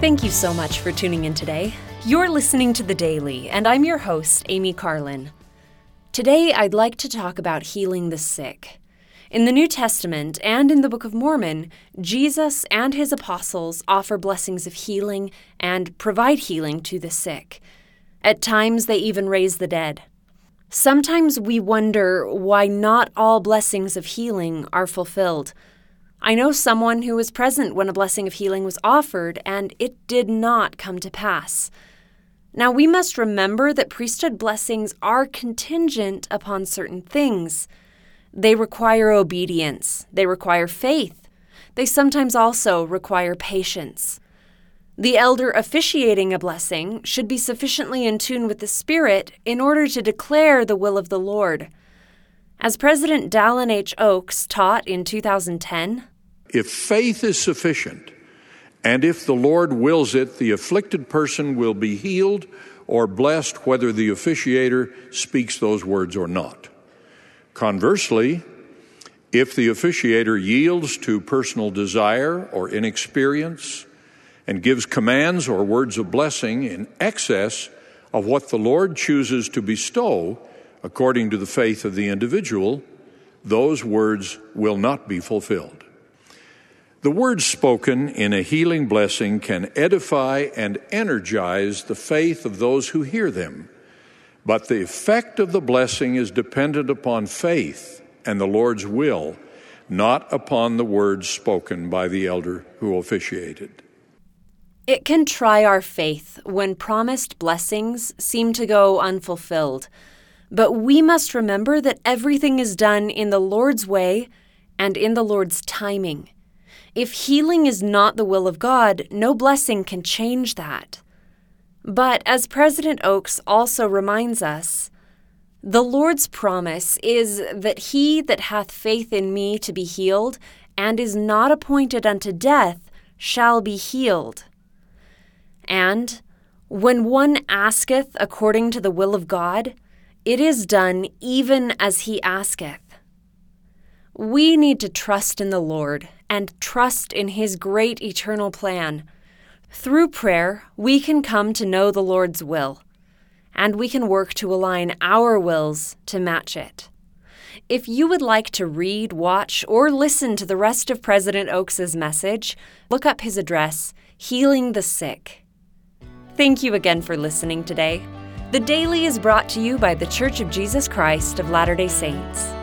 Thank you so much for tuning in today. You're listening to The Daily, and I'm your host, Amy Carlin. Today, I'd like to talk about healing the sick. In the New Testament and in the Book of Mormon, Jesus and his apostles offer blessings of healing and provide healing to the sick. At times, they even raise the dead. Sometimes we wonder why not all blessings of healing are fulfilled. I know someone who was present when a blessing of healing was offered, and it did not come to pass. Now, we must remember that priesthood blessings are contingent upon certain things. They require obedience, they require faith, they sometimes also require patience. The elder officiating a blessing should be sufficiently in tune with the Spirit in order to declare the will of the Lord. As President Dallin H. Oaks taught in 2010, if faith is sufficient, and if the Lord wills it, the afflicted person will be healed or blessed whether the officiator speaks those words or not. Conversely, if the officiator yields to personal desire or inexperience and gives commands or words of blessing in excess of what the Lord chooses to bestow according to the faith of the individual, those words will not be fulfilled. The words spoken in a healing blessing can edify and energize the faith of those who hear them, but the effect of the blessing is dependent upon faith and the Lord's will, not upon the words spoken by the elder who officiated. It can try our faith when promised blessings seem to go unfulfilled, but we must remember that everything is done in the Lord's way and in the Lord's timing. If healing is not the will of God, no blessing can change that. But as President Oaks also reminds us, the Lord's promise is that he that hath faith in me to be healed, and is not appointed unto death, shall be healed. And when one asketh according to the will of God, it is done even as he asketh. We need to trust in the Lord and trust in His great eternal plan. Through prayer, we can come to know the Lord's will, and we can work to align our wills to match it. If you would like to read, watch, or listen to the rest of President Oaks's message, look up his address, Healing the Sick. Thank you again for listening today. The Daily is brought to you by The Church of Jesus Christ of Latter day Saints.